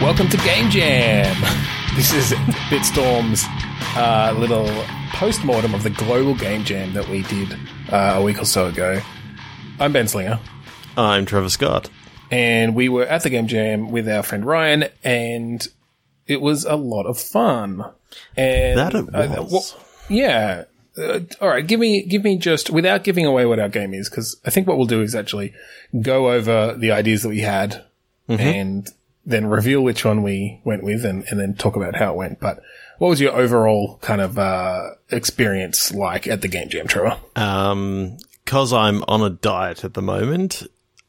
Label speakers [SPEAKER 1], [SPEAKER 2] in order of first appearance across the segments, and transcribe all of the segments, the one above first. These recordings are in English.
[SPEAKER 1] Welcome to Game Jam. This is Bitstorm's uh, little post-mortem of the global Game Jam that we did uh, a week or so ago. I'm Ben Slinger,
[SPEAKER 2] I'm Trevor Scott.
[SPEAKER 1] and we were at the Game Jam with our friend Ryan, and it was a lot of fun. And
[SPEAKER 2] That it was.
[SPEAKER 1] wha- yeah. Uh, all right, give me give me just without giving away what our game is, because I think what we'll do is actually go over the ideas that we had and then reveal which one we went with, and, and then talk about how it went. But what was your overall kind of uh, experience like at the Game Jam, Trevor?
[SPEAKER 2] Um, cause I'm on a diet at the moment,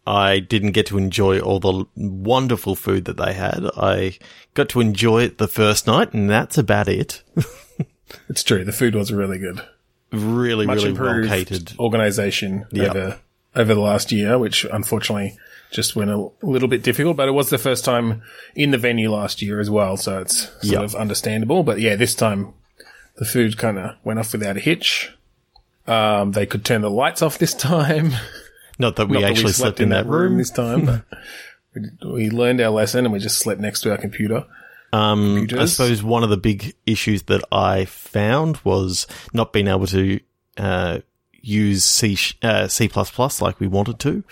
[SPEAKER 2] I didn't get to enjoy all the wonderful food that they had. I got to enjoy it the first night, and that's about it.
[SPEAKER 1] It's true, the food was really good.
[SPEAKER 2] Really,
[SPEAKER 1] much
[SPEAKER 2] really well
[SPEAKER 1] improved
[SPEAKER 2] catered.
[SPEAKER 1] organization
[SPEAKER 2] Yeah.
[SPEAKER 1] over over the last year, which unfortunately just went a little bit difficult. But it was the first time in the venue last year as well, so it's sort
[SPEAKER 2] Yeah.
[SPEAKER 1] of understandable. But yeah, this time the food kind of went off without a hitch. Um, they could turn the lights off this time.
[SPEAKER 2] Not that we
[SPEAKER 1] Not that
[SPEAKER 2] actually slept, in that room.
[SPEAKER 1] this time, but we, we learned our lesson and we just slept next to our computer.
[SPEAKER 2] Um, I suppose one of the big issues that I found was not being able to uh, use C sh- uh, C like we wanted to.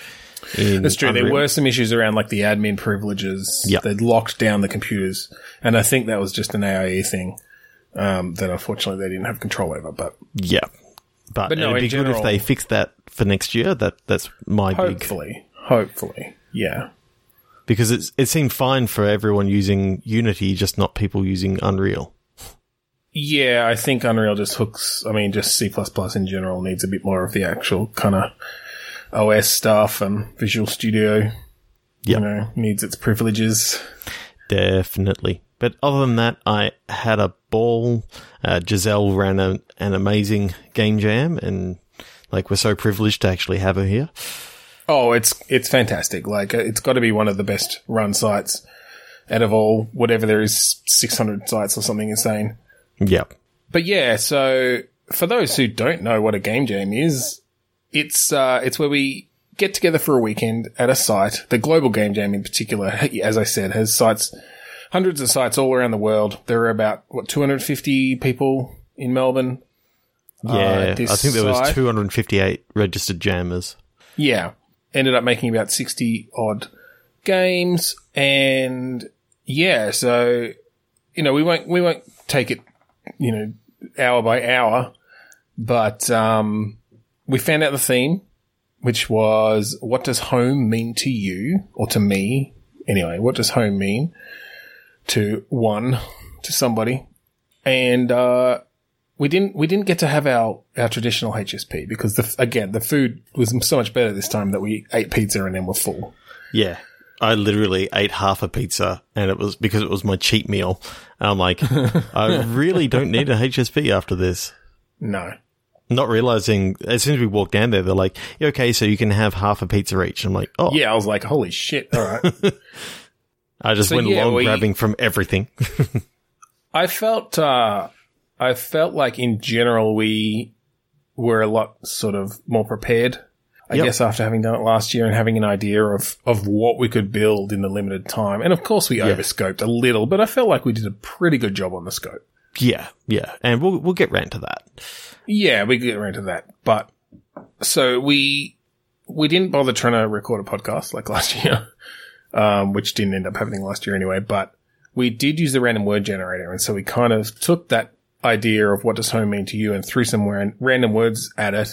[SPEAKER 2] In
[SPEAKER 1] That's true. There were some issues around like the admin privileges.
[SPEAKER 2] Yep.
[SPEAKER 1] They'd locked down the computers. And I think that was just an AIE thing um, that unfortunately they didn't have control over. But
[SPEAKER 2] Yeah. But,
[SPEAKER 1] But no,
[SPEAKER 2] it'd
[SPEAKER 1] in
[SPEAKER 2] be good
[SPEAKER 1] general-
[SPEAKER 2] if they fix that for next year. That that's my big
[SPEAKER 1] hopefully, hopefully, yeah.
[SPEAKER 2] Because it's it seemed fine for everyone using Unity, just not people using Unreal.
[SPEAKER 1] Yeah, I think Unreal just hooks, I mean, just C in general needs a bit more of the actual kind of OS stuff and Visual Studio,
[SPEAKER 2] Yeah,
[SPEAKER 1] you know, needs its privileges.
[SPEAKER 2] definitely. But other than that, I had a ball. Uh, Giselle ran a, an amazing game jam, and like we're so privileged to actually have her here.
[SPEAKER 1] Oh, it's it's fantastic. Like uh, it's got to be one of the best run sites out of all whatever there is 600 sites or something insane.
[SPEAKER 2] Yeah,
[SPEAKER 1] But yeah, so for those who don't know what a game jam is, it's uh, it's where we get together for a weekend at a site. The global game jam in particular, as I said, has sites, hundreds of sites all around the world. There are about what 250 people in Melbourne.
[SPEAKER 2] yeah.
[SPEAKER 1] this
[SPEAKER 2] I think there was
[SPEAKER 1] side-
[SPEAKER 2] 258 registered jammers.
[SPEAKER 1] Yeah. Ended up making about 60 odd games. And yeah, so, you know, we won't, we won't take it, you know, hour by hour, but, um, we found out the theme, which was what does home mean to you or to me? Anyway, what does home mean to one, to somebody? And, uh, we didn't we didn't get to have our, our traditional HSP because the again the food was so much better this time that we ate pizza and then were full.
[SPEAKER 2] Yeah. I literally ate half a pizza and it was because it was my cheat meal. And I'm like, I really don't need a HSP after this.
[SPEAKER 1] No,
[SPEAKER 2] Not realizing as soon as we walked down there, they're like, "Yeah, okay, so you can have half a pizza each. I'm like, oh,
[SPEAKER 1] yeah, I was like, holy shit! All right,
[SPEAKER 2] I just
[SPEAKER 1] So,
[SPEAKER 2] went
[SPEAKER 1] yeah,
[SPEAKER 2] along
[SPEAKER 1] we-
[SPEAKER 2] grabbing from everything.
[SPEAKER 1] I felt uh, I felt like in general we were a lot sort of more prepared. I
[SPEAKER 2] Yep.
[SPEAKER 1] guess after having done it last year and having an idea of, of what we could build in the limited time. And of course we overscoped a little, but I felt like we did a pretty good job on the scope.
[SPEAKER 2] yeah, yeah, and we'll we'll get round to that.
[SPEAKER 1] Yeah, we get around to that. But so we we didn't bother trying to record a podcast like last year, um, which didn't end up happening last year anyway. But we did use the random word generator, and so we kind of took that idea of what does home mean to you and threw some random words at it.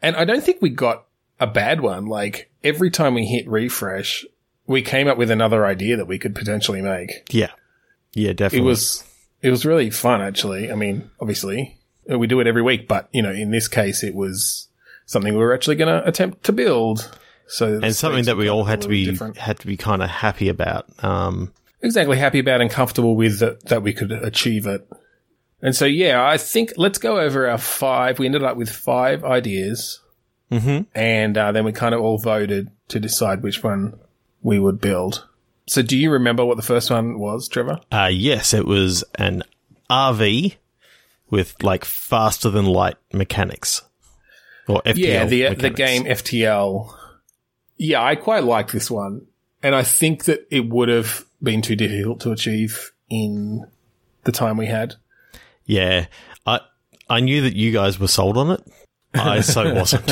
[SPEAKER 1] And I don't think we got a bad one. Like every time we hit refresh, we came up with another idea that we could potentially make
[SPEAKER 2] Yeah, yeah, definitely.
[SPEAKER 1] it was it was really fun actually. I mean, obviously we do it every week, but you know, in this case, it was something we were actually going to attempt to build. So
[SPEAKER 2] and something that we all had to be
[SPEAKER 1] different.
[SPEAKER 2] had to be kind of happy about. Um,
[SPEAKER 1] exactly happy about and comfortable with that that we could achieve it. And so yeah, I think let's go over our five. We ended up with five ideas,
[SPEAKER 2] mhm.
[SPEAKER 1] and uh, then we kind of all voted to decide which one we would build. So do you remember what the first one was, Trevor?
[SPEAKER 2] Uh, yes, it was an RV with like faster than light mechanics or FTL.
[SPEAKER 1] yeah, the the game FTL. Yeah, I quite like this one, and I think that it would have been too difficult to achieve in the time we had.
[SPEAKER 2] Yeah, I I knew that you guys were sold on it. I so wasn't.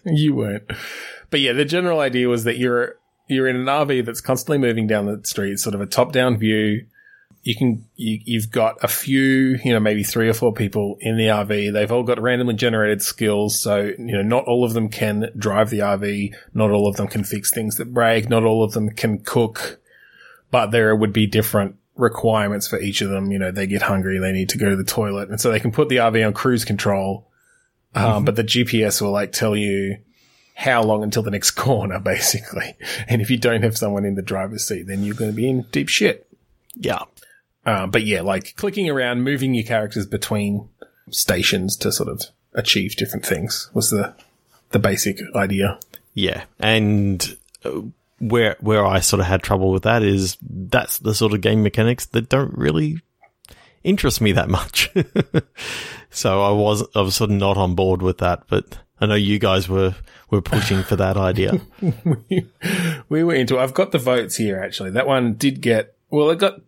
[SPEAKER 1] you weren't, but yeah, the general idea was that you're you're in an RV that's constantly moving down the street, sort of a top down view. You can you, you've got a few, you know, maybe three or four people in the RV. They've all got randomly generated skills, so you know, not all of them can drive the RV. Not all of them can fix things that break. Not all of them can cook, but there would be different requirements for each of them. You know, they get hungry, they need to go to the toilet, and so they can put the RV on cruise control. Um, but the GPS will like tell you how long until the next corner, basically. And if you don't have someone in the driver's seat, then you're going to be in deep shit.
[SPEAKER 2] yeah.
[SPEAKER 1] Um, but yeah, like clicking around, moving your characters between stations to sort of achieve different things was the the basic idea.
[SPEAKER 2] Yeah, and uh, where where I sort of had trouble with that is that's the sort of game mechanics that don't really interest me that much. so I was I was sort of not on board with that, but I know you guys were were pushing for that idea.
[SPEAKER 1] we were into. I've got the votes here. Actually, that one did get. Well, it got.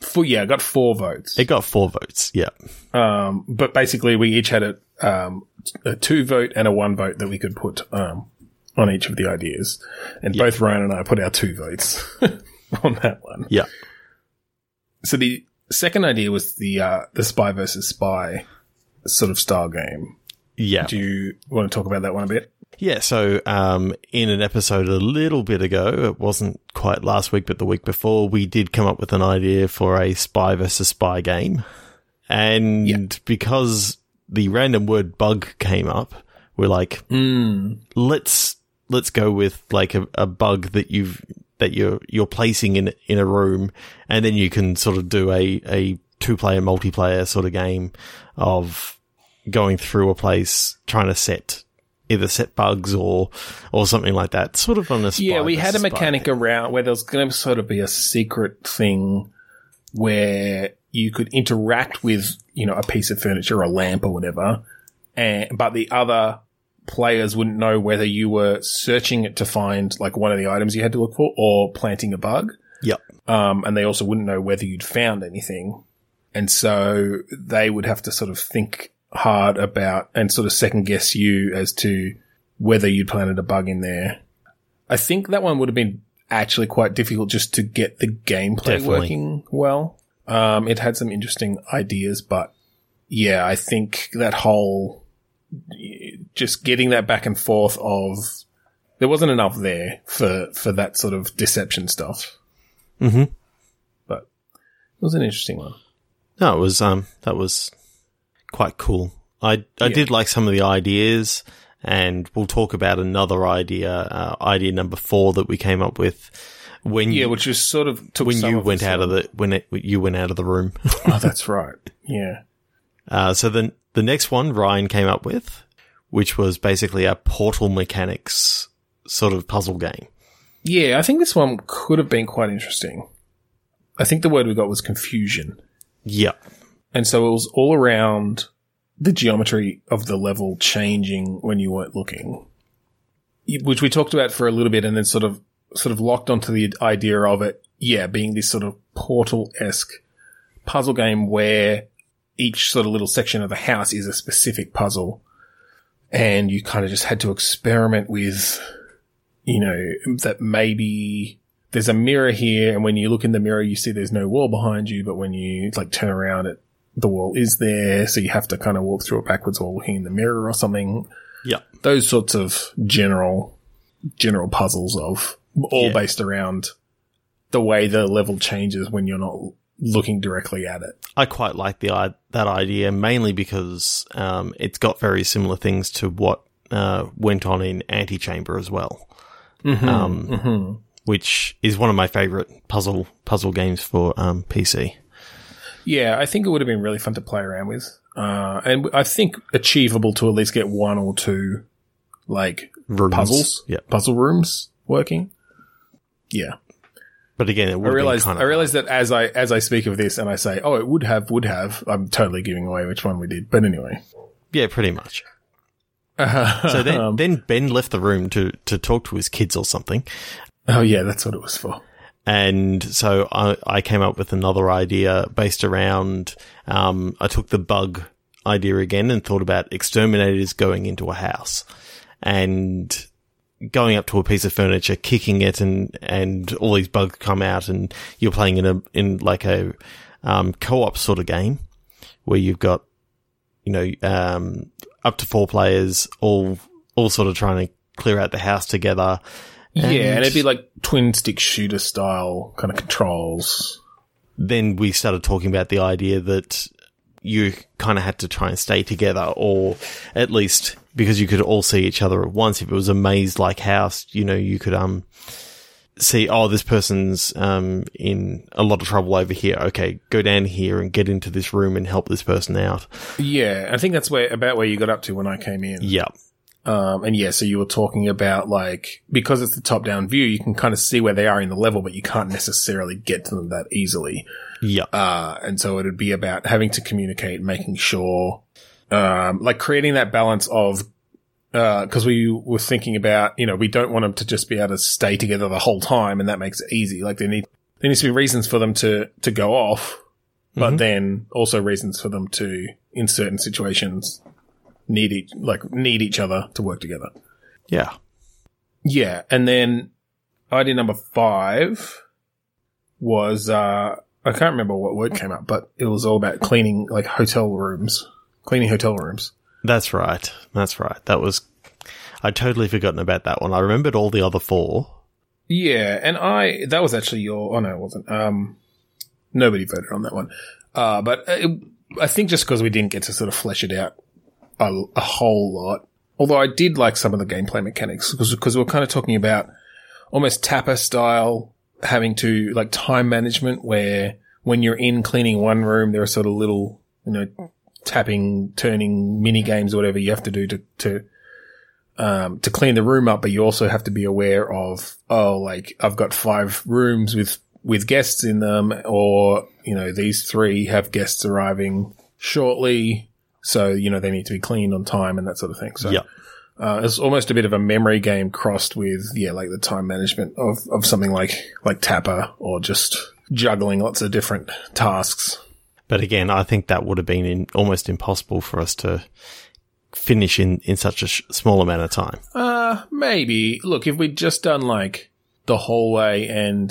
[SPEAKER 1] Four, yeah, it got four votes.
[SPEAKER 2] It got four votes. Yeah,
[SPEAKER 1] Um, but basically, we each had a, um, a two vote and a one vote that we could put um, on each of the ideas. And both Ryan and I put our two votes on that one.
[SPEAKER 2] yeah,
[SPEAKER 1] So the second idea was the uh, the spy versus spy sort of style game.
[SPEAKER 2] yeah.
[SPEAKER 1] Do you want to talk about that one a bit?
[SPEAKER 2] Yeah, so um, in an episode a little bit ago, it wasn't quite last week, but the week before, we did come up with an idea for a spy versus spy game. And because the random word bug came up, we're like, let's let's go with like a, a bug that you've that you're you're placing in in a room, and then you can sort of do a a two player multiplayer sort of game of going through a place trying to set either set bugs or or something like that. Sort of on a
[SPEAKER 1] Yeah, we had a mechanic
[SPEAKER 2] thing.
[SPEAKER 1] around where there was going to sort of be a secret thing where you could interact with, you know, a piece of furniture, or a lamp or whatever, and but the other players wouldn't know whether you were searching it to find like one of the items you had to look for or planting a bug.
[SPEAKER 2] Yep.
[SPEAKER 1] Um, and they also wouldn't know whether you'd found anything. And so they would have to sort of think hard about and sort of second guess you as to whether you'd planted a bug in there. I think that one would have been actually quite difficult just to get the gameplay
[SPEAKER 2] Definitely.
[SPEAKER 1] working well. Um, it had some interesting ideas, but yeah, I think that whole just getting that back and forth of there wasn't enough there for for that sort of deception stuff.
[SPEAKER 2] Mhm.
[SPEAKER 1] But it was an interesting one.
[SPEAKER 2] No, it was um that was quite cool. I I
[SPEAKER 1] Yeah.
[SPEAKER 2] did like some of the ideas, and we'll talk about another idea, uh, idea number four that we came up with when
[SPEAKER 1] Yeah,
[SPEAKER 2] you
[SPEAKER 1] which was sort of took
[SPEAKER 2] when
[SPEAKER 1] some
[SPEAKER 2] you
[SPEAKER 1] of
[SPEAKER 2] went out of the when it, you went out of the room.
[SPEAKER 1] Oh, that's right. Yeah.
[SPEAKER 2] uh, so then the next one Ryan came up with, which was basically a portal mechanics sort of puzzle game.
[SPEAKER 1] Yeah, I think this one could have been quite interesting. I think the word we got was confusion.
[SPEAKER 2] Yeah,
[SPEAKER 1] And so it was all around the geometry of the level changing when you weren't looking, which we talked about for a little bit and then sort of, sort of locked onto the idea of it. Yeah, being this sort of portal esque puzzle game where each sort of little section of the house is a specific puzzle. And you kind of just had to experiment with, you know, that maybe there's a mirror here, and when you look in the mirror, you see there's no wall behind you, but when you like turn around, it the wall is there, so you have to kind of walk through it backwards while looking in the mirror or something.
[SPEAKER 2] yeah,
[SPEAKER 1] Those sorts of general general puzzles of all
[SPEAKER 2] Yeah.
[SPEAKER 1] based around the way the level changes when you're not looking directly at it.
[SPEAKER 2] I quite like the that idea mainly because um, it's got very similar things to what uh, went on in Antichamber as well, um, which is one of my favorite puzzle puzzle games for um, PC.
[SPEAKER 1] Yeah, I think it would have been really fun to play around with, uh, and I think achievable to at least get one or two like
[SPEAKER 2] Rooms.
[SPEAKER 1] puzzles,
[SPEAKER 2] Yeah.
[SPEAKER 1] puzzle rooms working. Yeah.
[SPEAKER 2] But again, it
[SPEAKER 1] I
[SPEAKER 2] would
[SPEAKER 1] realize
[SPEAKER 2] kind
[SPEAKER 1] I realize that as I as I speak of this and I say, oh, it would have, would have. I'm totally giving away which one we did, but anyway.
[SPEAKER 2] Yeah, pretty much. So then,
[SPEAKER 1] Um,
[SPEAKER 2] then Ben left the room to, to talk to his kids or something.
[SPEAKER 1] oh yeah, that's what it was for.
[SPEAKER 2] And so I, I came up with another idea based around, um, I took the bug idea again and thought about exterminators going into a house and going up to a piece of furniture, kicking it and, and all these bugs come out and you're playing in a, in like a, um, co-op sort of game where you've got, you know, um, up to four players all, all sort of trying to clear out the house together.
[SPEAKER 1] yeah, and it'd be like twin stick shooter style kind of controls.
[SPEAKER 2] then we started talking about the idea that you kind of had to try and stay together, or at least because you could all see each other at once. If it was a maze-like house, you know, you could um see, oh, this person's um in a lot of trouble over here. Okay, go down here and get into this room and help this person out.
[SPEAKER 1] Yeah, I think that's where about where you got up to when I came in.
[SPEAKER 2] Yeah,
[SPEAKER 1] Um, and yeah, so you were talking about like because it's the top down view, you can kind of see where they are in the level, but you can't necessarily get to them that easily.
[SPEAKER 2] yeah,
[SPEAKER 1] Uh, and so it'd be about having to communicate, making sure, um, like creating that balance of, uh, cause we were thinking about, you know, we don't want them to just be able to stay together the whole time and that makes it easy. Like there need, there needs to be reasons for them to, to go off, but then also reasons for them to, in certain situations, need each, like need each other to work together.
[SPEAKER 2] yeah.
[SPEAKER 1] Yeah, and then idea number five was uh I can't remember what word came up, but it was all about cleaning like hotel rooms, cleaning hotel rooms.
[SPEAKER 2] That's right. That's right. That was. I'd totally forgotten about that one. I remembered all the other four.
[SPEAKER 1] Yeah, and I that was actually your oh no, it wasn't. Um, nobody voted on that one, uh, but it, I think just because we didn't get to sort of flesh it out a, a whole lot. Although I did like some of the gameplay mechanics because we're kind of talking about almost tapper style having to like time management where when you're in cleaning one room, there are sort of little, you know, tapping, turning mini games or whatever you have to do to, to, um, to clean the room up, but you also have to be aware of, oh, like I've got five rooms with, with guests in them or, you know, these three have guests arriving shortly. So, you know, they need to be cleaned on time and that sort of thing. So,
[SPEAKER 2] Yeah.
[SPEAKER 1] uh, it's almost a bit of a memory game crossed with, yeah, like the time management of, of something like, like Tapper or just juggling lots of different tasks.
[SPEAKER 2] But again, I think that would have been in, almost impossible for us to finish in, in such a sh- small amount of time.
[SPEAKER 1] Uh, maybe. Look, if we'd just done like the hallway and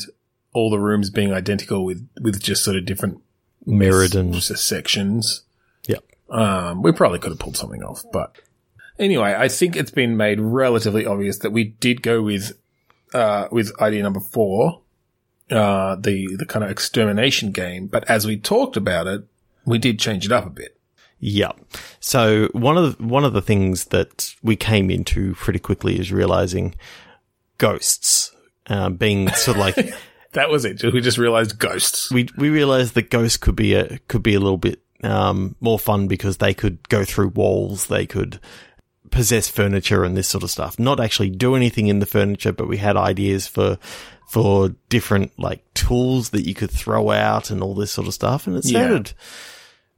[SPEAKER 1] all the rooms being identical with, with just sort of different
[SPEAKER 2] Mirrored and
[SPEAKER 1] sections,
[SPEAKER 2] Yep.
[SPEAKER 1] um, we probably could have pulled something off. But anyway, I think it's been made relatively obvious that we did go with, uh, with idea number four, uh, the, the kind of extermination game. But as we talked about it, we did change it up a bit.
[SPEAKER 2] Yeah. So one of the, one of the things that we came into pretty quickly is realizing ghosts, uh, being sort of like
[SPEAKER 1] That was it. We just realized ghosts.
[SPEAKER 2] we we realized that ghosts could be a could be a little bit um, more fun because they could go through walls, they could possess furniture and this sort of stuff. Not actually do anything in the furniture, but we had ideas for for different like tools that you could throw out and all this sort of stuff, and it
[SPEAKER 1] Yeah.
[SPEAKER 2] sounded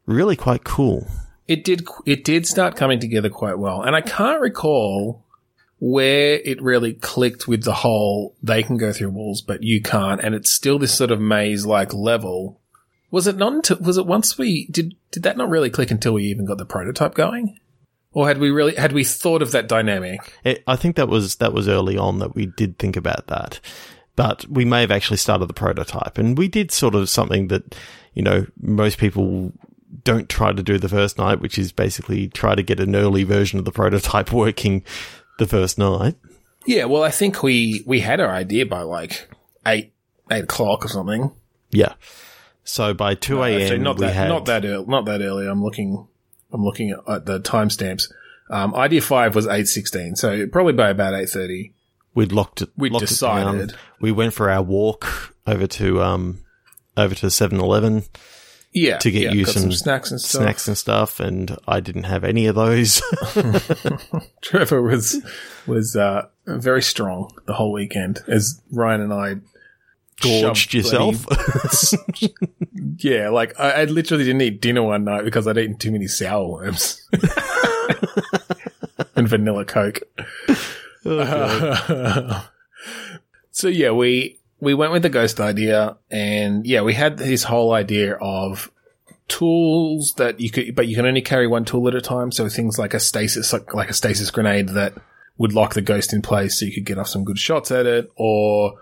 [SPEAKER 2] really quite cool.
[SPEAKER 1] It did. It did start coming together quite well, and I can't recall where it really clicked with the whole they can go through walls, but you can't, and it's still this sort of maze-like level. Was it not? Until, was it once we did? Did that not really click until we even got the prototype going, or had we really had we thought of that dynamic?
[SPEAKER 2] It, I think that was that was early on that we did think about that, but we may have actually started the prototype, and we did sort of something that you know most people don't try to do the first night, which is basically try to get an early version of the prototype working the first night.
[SPEAKER 1] Yeah. Well, I think we we had our idea by like eight eight o'clock or something.
[SPEAKER 2] Yeah. So by two
[SPEAKER 1] Actually,
[SPEAKER 2] a.m.
[SPEAKER 1] not
[SPEAKER 2] we
[SPEAKER 1] that
[SPEAKER 2] had
[SPEAKER 1] not that early. Not that early. I'm looking. I'm looking at, at the timestamps. Um, idea five was eight sixteen, so probably by about eight thirty.
[SPEAKER 2] We'd locked it.
[SPEAKER 1] We'd
[SPEAKER 2] locked it down.
[SPEAKER 1] decided.
[SPEAKER 2] We went for our walk over to um over to 7-Eleven
[SPEAKER 1] Yeah,
[SPEAKER 2] To get
[SPEAKER 1] yeah,
[SPEAKER 2] you
[SPEAKER 1] got
[SPEAKER 2] some
[SPEAKER 1] snacks and stuff.
[SPEAKER 2] snacks and stuff, and I didn't have any of those.
[SPEAKER 1] Trevor was was uh, very strong the whole weekend, as Ryan and I
[SPEAKER 2] Gorged yourself.
[SPEAKER 1] bloody- yeah, like I, I literally didn't eat dinner one night because I'd eaten too many sour worms and vanilla Coke. so yeah, we we went with the ghost idea, and yeah, we had this whole idea of tools that you could, but you can only carry one tool at a time. So things like a stasis, like, like a stasis grenade that would lock the ghost in place, so you could get off some good shots at it, or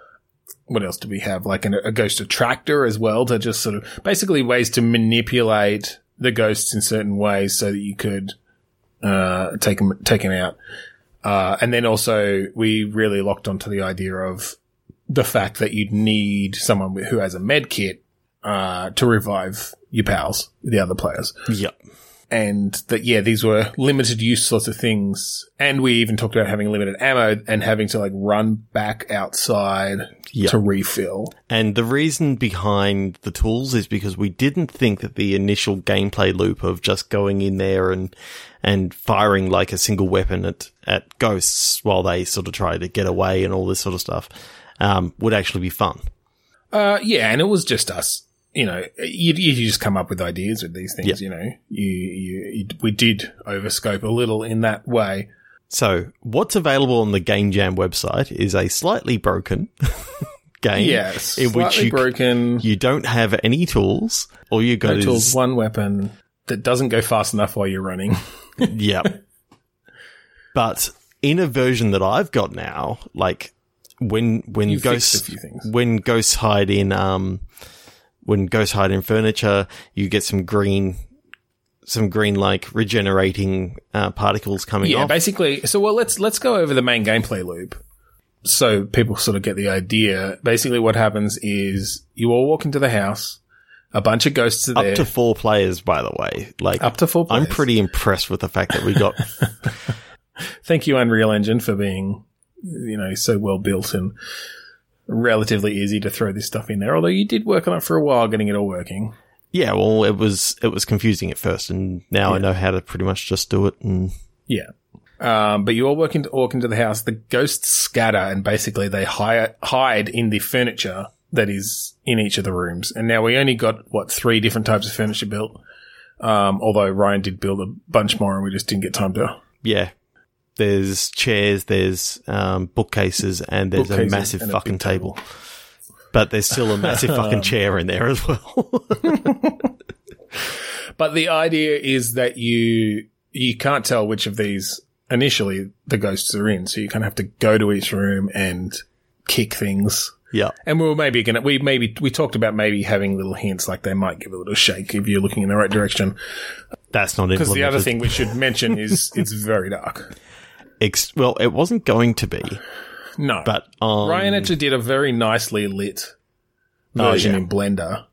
[SPEAKER 1] what else do we have? Like an, a ghost attractor as well to just sort of basically ways to manipulate the ghosts in certain ways so that you could uh, take them take 'em out. Uh, and then also we really locked onto the idea of the fact that you'd need someone who has a med kit uh, to revive your pals, the other players
[SPEAKER 2] Yep.
[SPEAKER 1] And that yeah, these were limited use sorts of things. And we even talked about having limited ammo and having to like run back outside
[SPEAKER 2] Yep.
[SPEAKER 1] to refill.
[SPEAKER 2] And the reason behind the tools is because we didn't think that the initial gameplay loop of just going in there and and firing like a single weapon at at ghosts while they sort of try to get away and all this sort of stuff um, would actually be fun.
[SPEAKER 1] Uh, yeah, and it was just us. You know, you, you just come up with ideas with these things.
[SPEAKER 2] Yeah.
[SPEAKER 1] You know, you, you, you we did overscope a little in that way.
[SPEAKER 2] So what's available on the Game Jam website is a slightly broken game
[SPEAKER 1] yes,
[SPEAKER 2] in which
[SPEAKER 1] slightly
[SPEAKER 2] you
[SPEAKER 1] broken.
[SPEAKER 2] you don't have any tools. All you got
[SPEAKER 1] no
[SPEAKER 2] is
[SPEAKER 1] tools, one weapon that doesn't go fast enough while you're running.
[SPEAKER 2] Yep. but in a version that I've got now, like when when
[SPEAKER 1] You
[SPEAKER 2] ghosts
[SPEAKER 1] a few things.
[SPEAKER 2] when ghosts hide in um when ghosts hide in furniture, you get some green some green like regenerating uh, particles coming
[SPEAKER 1] Yeah,
[SPEAKER 2] off.
[SPEAKER 1] basically. So, well, let's let's go over the main gameplay loop, so people sort of get the idea. Basically, what happens is you all walk into the house. A bunch of ghosts are
[SPEAKER 2] Up to four players, by the way. Like
[SPEAKER 1] Up to four Players.
[SPEAKER 2] I'm pretty impressed with the fact that we got
[SPEAKER 1] Thank you, Unreal Engine, for being, you know, so well built and relatively easy to throw this stuff in there. Although you did work on it for a while, getting it all working.
[SPEAKER 2] yeah. Well, it was it was confusing at first, and now I know how to pretty much just do it. And
[SPEAKER 1] Yeah. Um, but you all walk into, walk into the house. The ghosts scatter and basically they hide, hide in the furniture that is in each of the rooms. And now we only got, what, three different types of furniture built. Um, although Ryan did build a bunch more and we just didn't get time to.
[SPEAKER 2] yeah, there's chairs, there's um, bookcases, and there's
[SPEAKER 1] Bookcases
[SPEAKER 2] a massive
[SPEAKER 1] and a
[SPEAKER 2] fucking table.
[SPEAKER 1] table.
[SPEAKER 2] But there's still a massive fucking chair in there as well.
[SPEAKER 1] But the idea is that you, you can't tell which of these initially the ghosts are in. So you kind of have to go to each room and kick things.
[SPEAKER 2] yeah,
[SPEAKER 1] And we were maybe gonna, we maybe, we talked about maybe having little hints like they might give a little shake if you're looking in the right direction.
[SPEAKER 2] that's not
[SPEAKER 1] Because the other thing we should mention is it's very dark.
[SPEAKER 2] Ex- well, it wasn't going to be,
[SPEAKER 1] No.
[SPEAKER 2] but um,
[SPEAKER 1] Ryan actually did a very nicely lit version
[SPEAKER 2] Oh, yeah.
[SPEAKER 1] in Blender.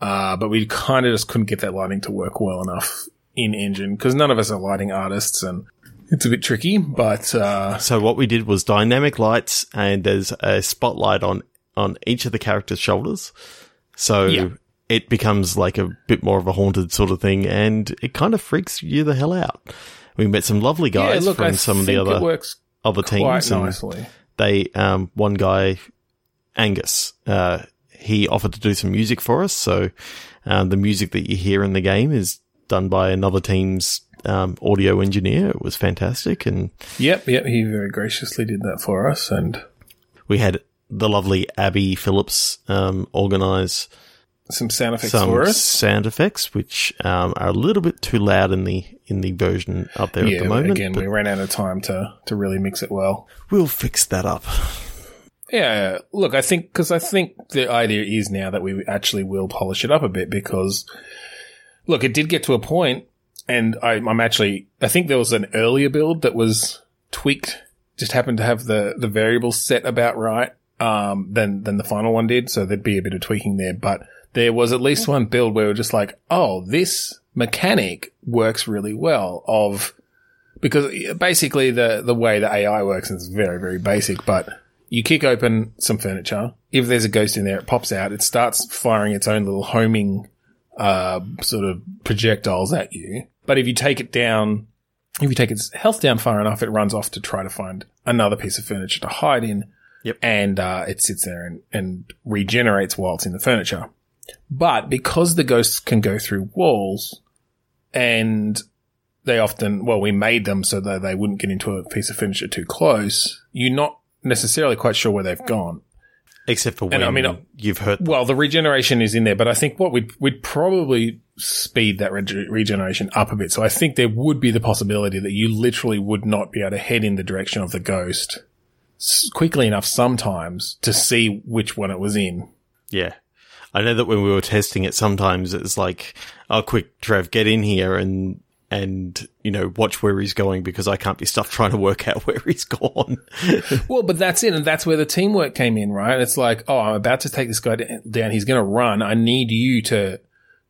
[SPEAKER 1] Uh, but we kind of just couldn't get that lighting to work well enough in engine because none of us are lighting artists and it's a bit tricky, but, uh,
[SPEAKER 2] So what we did was dynamic lights, and there's a spotlight on on each of the characters' shoulders. So
[SPEAKER 1] Yeah.
[SPEAKER 2] it becomes like a bit more of a haunted sort of thing, and it kind of freaks you the hell out. We met some lovely
[SPEAKER 1] yeah,
[SPEAKER 2] guys
[SPEAKER 1] look,
[SPEAKER 2] from
[SPEAKER 1] I
[SPEAKER 2] some of the other
[SPEAKER 1] works
[SPEAKER 2] other
[SPEAKER 1] quite
[SPEAKER 2] teams,
[SPEAKER 1] nicely.
[SPEAKER 2] they um one guy, Angus, uh, he offered to do some music for us. So um, the music that you hear in the game is done by another team's um, audio engineer. It was fantastic, and
[SPEAKER 1] Yep, yep, he very graciously did that for us and
[SPEAKER 2] we had the lovely Abby Phillips um, organize
[SPEAKER 1] some sound effects
[SPEAKER 2] some
[SPEAKER 1] for us.
[SPEAKER 2] sound effects, which um, are a little bit too loud in the in the version up there
[SPEAKER 1] Yeah,
[SPEAKER 2] at the moment.
[SPEAKER 1] again, we ran out of time to, to really mix it well.
[SPEAKER 2] we'll fix that up.
[SPEAKER 1] Yeah, look, I think because I think the idea is now that we actually will polish it up a bit because, look, it did get to a point, and I, I'm actually I think there was an earlier build that was tweaked, just happened to have the the variables set about right um, than than the final one did, so there'd be a bit of tweaking there, but there was at least one build where we we're just like, oh, this mechanic works really well of because basically the the way the AI works is very very basic, but you kick open some furniture. If there's a ghost in there, it pops out. It starts firing its own little homing uh, sort of projectiles at you. But if you take it down, if you take its health down far enough, it runs off to try to find another piece of furniture to hide in.
[SPEAKER 2] Yep.
[SPEAKER 1] And uh, it sits there and, and regenerates while it's in the furniture. But because the ghosts can go through walls and they often, well, we made them so that they wouldn't get into a piece of furniture too close, you're not necessarily quite sure where they've gone.
[SPEAKER 2] Except for when
[SPEAKER 1] And I mean, uh,
[SPEAKER 2] you've hurt them.
[SPEAKER 1] Well, the regeneration is in there, but I think what we'd, we'd probably speed that rege- regeneration up a bit. So I think there would be the possibility that you literally would not be able to head in the direction of the ghost quickly enough sometimes to see which one it was in.
[SPEAKER 2] Yeah. I know that when we were testing it, sometimes it's like, oh, quick, Trev, get in here and, and, you know, watch where he's going because I can't be stuck trying to work out where he's gone.
[SPEAKER 1] Well, but that's it. And that's where the teamwork came in, right? It's like, oh, I'm about to take this guy down. He's going to run. I need you to,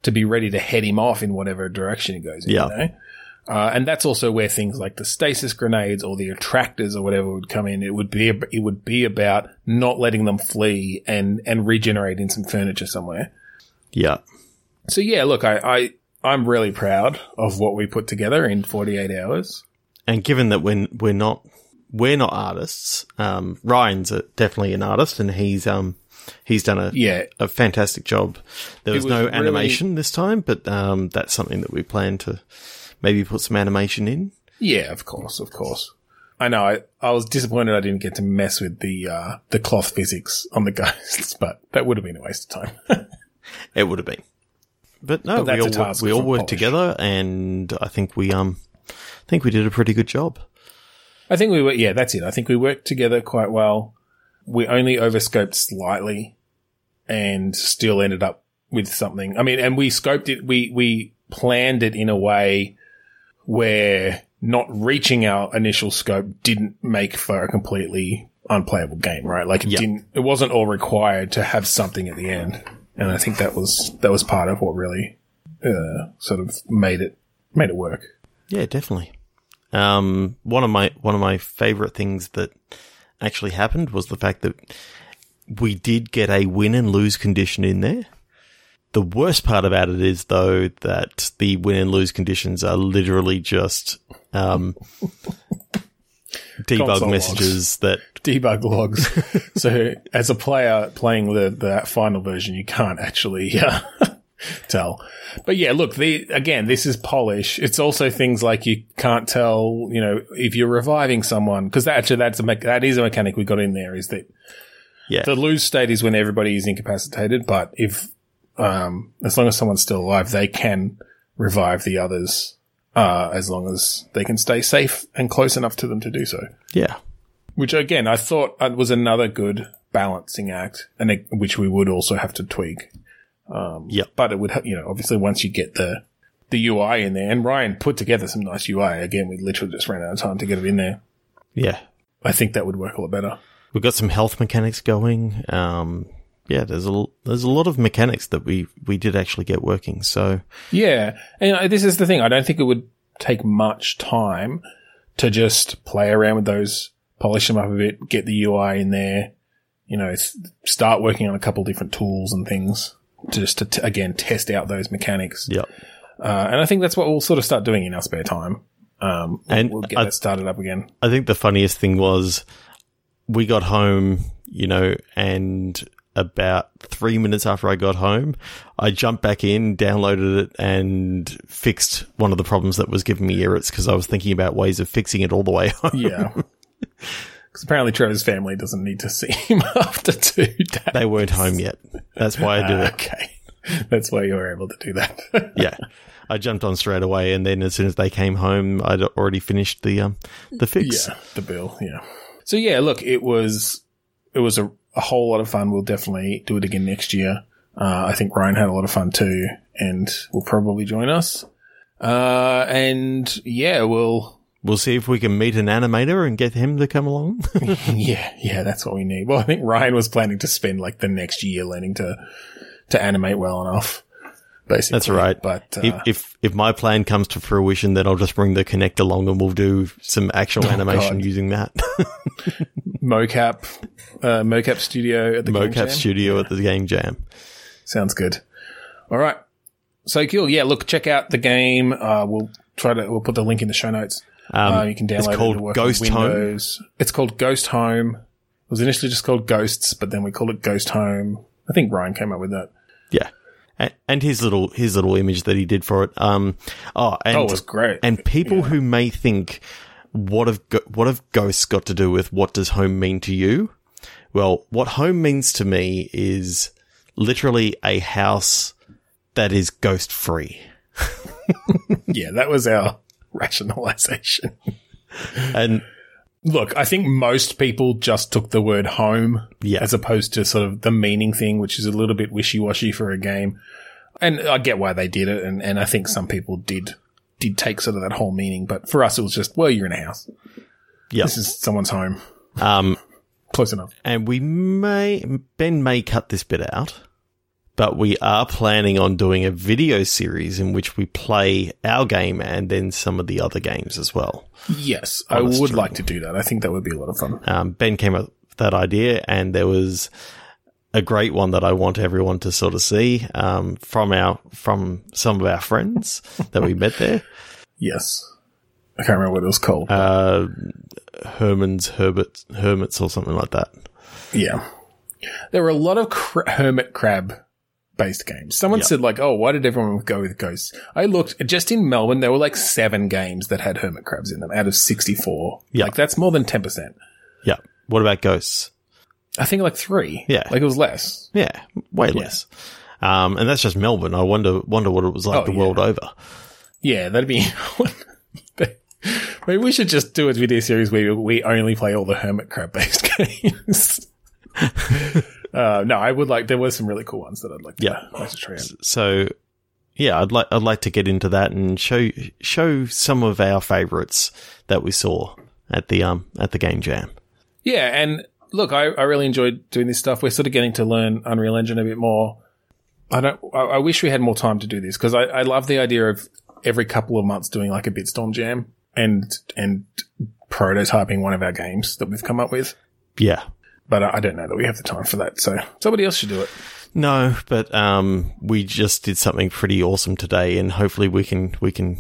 [SPEAKER 1] to be ready to head him off in whatever direction he goes in.
[SPEAKER 2] Yeah.
[SPEAKER 1] You know? Uh, and that's also where things like the stasis grenades or the attractors or whatever would come in. It would be, it would be about not letting them flee and, and regenerating some furniture somewhere.
[SPEAKER 2] yeah.
[SPEAKER 1] So yeah, look, I, I, I'm really proud of what we put together in 48 hours.
[SPEAKER 2] And given that when we're not, we're not artists, um, Ryan's a, definitely an artist and he's, um, he's done a,
[SPEAKER 1] Yeah.
[SPEAKER 2] a fantastic job. There was,
[SPEAKER 1] was
[SPEAKER 2] no
[SPEAKER 1] really-
[SPEAKER 2] animation this time, but, um, that's something that we plan to maybe put some animation in.
[SPEAKER 1] Yeah, of course, of course. I know. I, I was disappointed I didn't get to mess with the uh, the cloth physics on the ghosts, but that would have been a waste of time.
[SPEAKER 2] It would have been. But no,
[SPEAKER 1] But that's
[SPEAKER 2] we all,
[SPEAKER 1] task
[SPEAKER 2] we all worked together and I think we, um, I think we did a pretty good job.
[SPEAKER 1] I think we were. Yeah, that's it. I think we worked together quite well. We only overscoped slightly, and still ended up with something. I mean, and we scoped it. We we planned it in a way where not reaching our initial scope didn't make for a completely unplayable game, right? Like it
[SPEAKER 2] Yeah.
[SPEAKER 1] didn't. It wasn't all required to have something at the end, and I think that was that was part of what really uh, sort of made it made it work.
[SPEAKER 2] Yeah, definitely. Um, one of my one of my favorite things that actually happened was the fact that we did get a win and lose condition in there. The worst part about it is though that the win and lose conditions are literally just um, debug
[SPEAKER 1] Console
[SPEAKER 2] messages that
[SPEAKER 1] debug logs. so as a player playing the, the final version, you can't actually uh, tell. But yeah, look, the again, this is polish. It's also things like you can't tell, you know, if you're reviving someone because that, actually that's a me- that is a mechanic we got in there. Is that
[SPEAKER 2] yeah
[SPEAKER 1] the lose state is when everybody is incapacitated, but if um, as long as someone's still alive, they can revive the others. Uh, as long as they can stay safe and close enough to them to do so
[SPEAKER 2] yeah
[SPEAKER 1] which again I thought was another good balancing act, and it, which we would also have to tweak.
[SPEAKER 2] yeah
[SPEAKER 1] But it would, ha- you know, obviously once you get the the UI in there, and Ryan put together some nice UI. Again, we literally just ran out of time to get it in there.
[SPEAKER 2] yeah.
[SPEAKER 1] I think that would work a lot better.
[SPEAKER 2] We've got some health mechanics going. Um, yeah, there's a there's a lot of mechanics that we we did actually get working. So
[SPEAKER 1] Yeah, and uh, this is the thing. I don't think it would take much time to just play around with those, polish them up a bit, get the UI in there. You know, start working on a couple different tools and things to just to t- again test out those mechanics.
[SPEAKER 2] yeah,
[SPEAKER 1] Uh, and I think that's what we'll sort of start doing in our spare time. Um, we'll,
[SPEAKER 2] And
[SPEAKER 1] we'll get
[SPEAKER 2] I-
[SPEAKER 1] that started up again.
[SPEAKER 2] I think the funniest thing was we got home, you know, and about three minutes after I got home, I jumped back in, downloaded it, and fixed one of the problems that was giving me errors because I was thinking about ways of fixing it all the way home.
[SPEAKER 1] Yeah. Because apparently Trevor's family doesn't need to see him after two days.
[SPEAKER 2] They weren't home yet. That's why I did it.
[SPEAKER 1] Okay. That's why you were able to do that.
[SPEAKER 2] Yeah. I jumped on straight away, and then as soon as they came home, I'd already finished the um the fix.
[SPEAKER 1] yeah. The bill. Yeah. So yeah, look, it was, it was a, a whole lot of fun. We'll definitely do it again next year. Uh, I think Ryan had a lot of fun too and will probably join us. Uh, and yeah, we'll,
[SPEAKER 2] We'll see if we can meet an animator and get him to come along.
[SPEAKER 1] Yeah, yeah, that's what we need. Well, I think Ryan was planning to spend like the next year learning to to animate well enough. Basically,
[SPEAKER 2] That's right.
[SPEAKER 1] But uh,
[SPEAKER 2] if, if if my plan comes to fruition, then I'll just bring the Kinect along and we'll do some actual animation
[SPEAKER 1] Oh, God.
[SPEAKER 2] using that.
[SPEAKER 1] mocap, uh, mocap studio at the Game
[SPEAKER 2] Mocap
[SPEAKER 1] Jam?
[SPEAKER 2] Studio at the Game Jam.
[SPEAKER 1] sounds good. All right, so cool. Yeah, look, check out the game. Uh, we'll try to we'll put the link in the show notes.
[SPEAKER 2] Um,
[SPEAKER 1] uh, you can download
[SPEAKER 2] it's
[SPEAKER 1] it
[SPEAKER 2] called
[SPEAKER 1] work
[SPEAKER 2] Ghost Home.
[SPEAKER 1] It's called Ghost Home. It was initially just called Ghosts, but then we called it Ghost Home. I think Ryan came up with that.
[SPEAKER 2] Yeah. And his little his little image that he did for it. Um, oh, and
[SPEAKER 1] oh, it was great.
[SPEAKER 2] and people who may think, what have go- what have ghosts got to do with what does home mean to you? Well, what home means to me is literally a house that is ghost free.
[SPEAKER 1] yeah, that was our rationalization.
[SPEAKER 2] And
[SPEAKER 1] Look, I think most people just took the word home
[SPEAKER 2] Yeah.
[SPEAKER 1] as opposed to sort of the meaning thing, which is a little bit wishy washy for a game. And I get why they did it, and, and I think some people did did take sort of that whole meaning. But for us, it was just, well, you're in a house.
[SPEAKER 2] yeah,
[SPEAKER 1] This is someone's home.
[SPEAKER 2] um,
[SPEAKER 1] Close enough.
[SPEAKER 2] and we may Ben may cut this bit out, but we are planning on doing a video series in which we play our game and then some of the other games as well.
[SPEAKER 1] Yes, I would
[SPEAKER 2] stream.
[SPEAKER 1] like to do that. I think that would be a lot of fun.
[SPEAKER 2] Um, ben came up with that idea, and there was a great one that I want everyone to sort of see um, from our from some of our friends that we met there.
[SPEAKER 1] Yes. I can't remember what it was called.
[SPEAKER 2] Uh, Herman's Herbert Hermits or something like that.
[SPEAKER 1] yeah. There were a lot of cra- hermit crab based games. Someone
[SPEAKER 2] Yeah.
[SPEAKER 1] said like, "Oh, why did everyone go with ghosts?" I looked just in Melbourne. There were like seven games that had hermit crabs in them out of sixty-four.
[SPEAKER 2] Yeah.
[SPEAKER 1] like that's more than ten percent.
[SPEAKER 2] Yeah. What about ghosts?
[SPEAKER 1] I think like three.
[SPEAKER 2] Yeah.
[SPEAKER 1] like it was less.
[SPEAKER 2] Yeah, way less. Um, and that's just Melbourne. I wonder wonder what it was like
[SPEAKER 1] Oh,
[SPEAKER 2] the
[SPEAKER 1] yeah.
[SPEAKER 2] world over.
[SPEAKER 1] Yeah, that'd be. Maybe we should just do a video series where we only play all the hermit crab based games. uh, no, I would like. There were some really cool ones that I'd like. To,
[SPEAKER 2] Yeah.
[SPEAKER 1] like to try out.
[SPEAKER 2] So, yeah, I'd like I'd like to get into that and show show some of our favorites that we saw at the um at the game jam.
[SPEAKER 1] Yeah, and look, I, I really enjoyed doing this stuff. We're sort of getting to learn Unreal Engine a bit more. I don't. I, I wish we had more time to do this because I, I love the idea of every couple of months doing like a Bitstorm jam and and prototyping one of our games that we've come up with.
[SPEAKER 2] Yeah.
[SPEAKER 1] But I, I don't know that we have the time for that. So somebody else should do it.
[SPEAKER 2] No, but um, we just did something pretty awesome today, and hopefully we can we can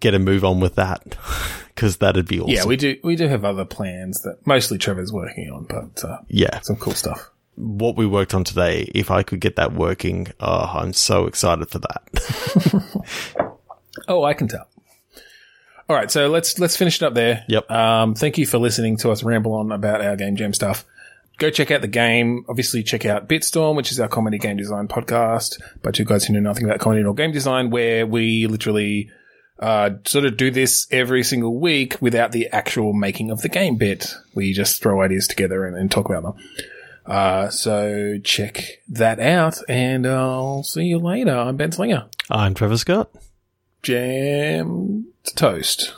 [SPEAKER 2] get a move on with that because that'd be awesome.
[SPEAKER 1] Yeah, we do. We do have other plans that mostly Trevor's working on, but uh,
[SPEAKER 2] yeah.
[SPEAKER 1] some cool stuff.
[SPEAKER 2] What we worked on today, if I could get that working, oh, I'm so excited for that.
[SPEAKER 1] Oh, I can tell. All right, so let's let's finish it up there.
[SPEAKER 2] Yep.
[SPEAKER 1] Um, thank you for listening to us ramble on about our game jam stuff. Go check out the game. Obviously, check out Bitstorm, which is our comedy game design podcast by two guys who know nothing about comedy or game design, where we literally uh, sort of do this every single week without the actual making of the game bit. We just throw ideas together and, and talk about them. Uh, so check that out, and I'll see you later. I'm Ben Slinger.
[SPEAKER 2] I'm Trevor Scott.
[SPEAKER 1] Jam toast.